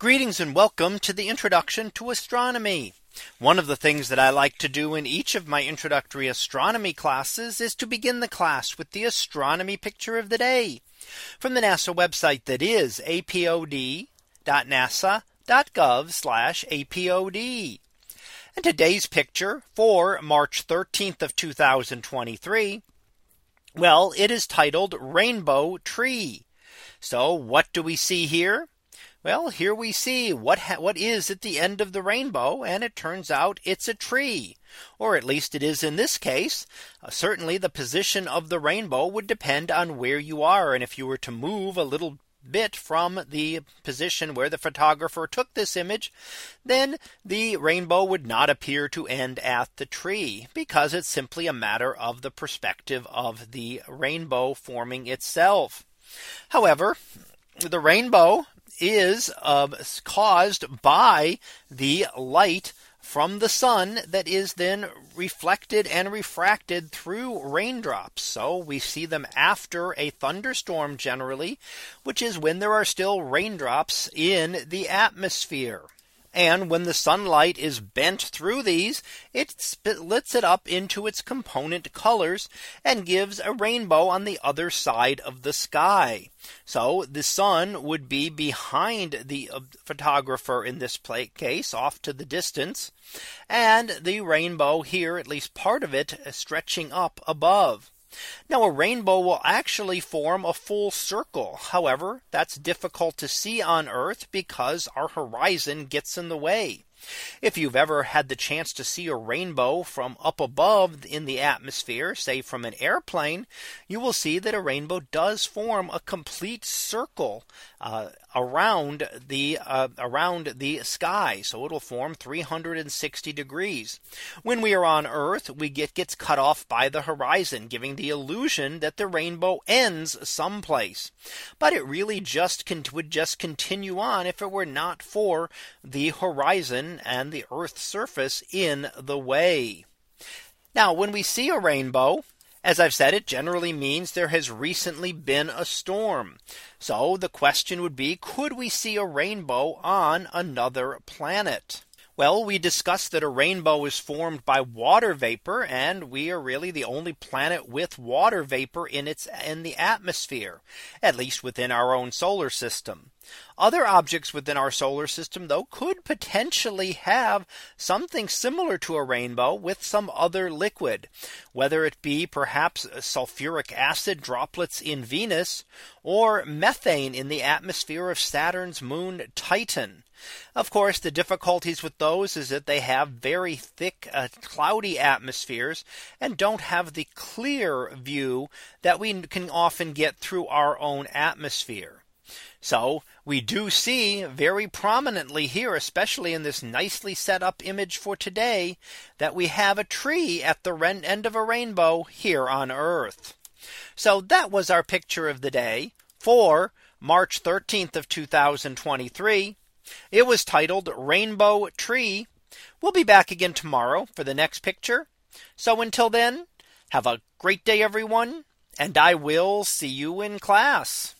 Greetings and welcome to the introduction to astronomy. One of the things that I like to do in each of my introductory astronomy classes is to begin the class with the astronomy picture of the day from the NASA website that is apod.nasa.gov apod. And today's picture for March 13th of 2023. Well, it is titled Rainbow Tree. So what do we see here? Well, here we see what what is at the end of the rainbow. And it turns out it's a tree. Or at least it is in this case. Uh, certainly the position of the rainbow would depend on where you are. And if you were to move a little bit from the position where the photographer took this image, then the rainbow would not appear to end at the tree because it's simply a matter of the perspective of the rainbow forming itself. However, the rainbow is uh, caused by the light from the sun that is then reflected and refracted through raindrops. So we see them after a thunderstorm generally, which is when there are still raindrops in the atmosphere. And when the sunlight is bent through these, it splits it up into its component colors and gives a rainbow on the other side of the sky. So the sun would be behind the uh, photographer in this plate case off to the distance and the rainbow here, at least part of it stretching up above. Now a rainbow will actually form a full circle. However, that's difficult to see on Earth because our horizon gets in the way. If you've ever had the chance to see a rainbow from up above in the atmosphere, say from an airplane, you will see that a rainbow does form a complete circle uh, around the uh, around the sky. So it'll form 360 degrees. When we are on Earth, we get gets cut off by the horizon, giving the illusion that the rainbow ends someplace. But it really just would just continue on if it were not for the horizon and the Earth's surface in the way. Now, when we see a rainbow, as I've said, it generally means there has recently been a storm. So the question would be, could we see a rainbow on another planet? Well, we discussed that a rainbow is formed by water vapor and we are really the only planet with water vapor in its in the atmosphere, at least within our own solar system. Other objects within our solar system, though, could potentially have something similar to a rainbow with some other liquid, whether it be perhaps sulfuric acid droplets in Venus or methane in the atmosphere of Saturn's moon Titan. Of course, the difficulties with those is that they have very thick uh, cloudy atmospheres and don't have the clear view that we can often get through our own atmosphere. So we do see very prominently here, especially in this nicely set up image for today, that we have a tree at the end of a rainbow here on Earth. So that was our picture of the day for March 13th of 2023. It was titled Rainbow Tree. We'll be back again tomorrow for the next picture. So until then, have a great day, everyone, and I will see you in class.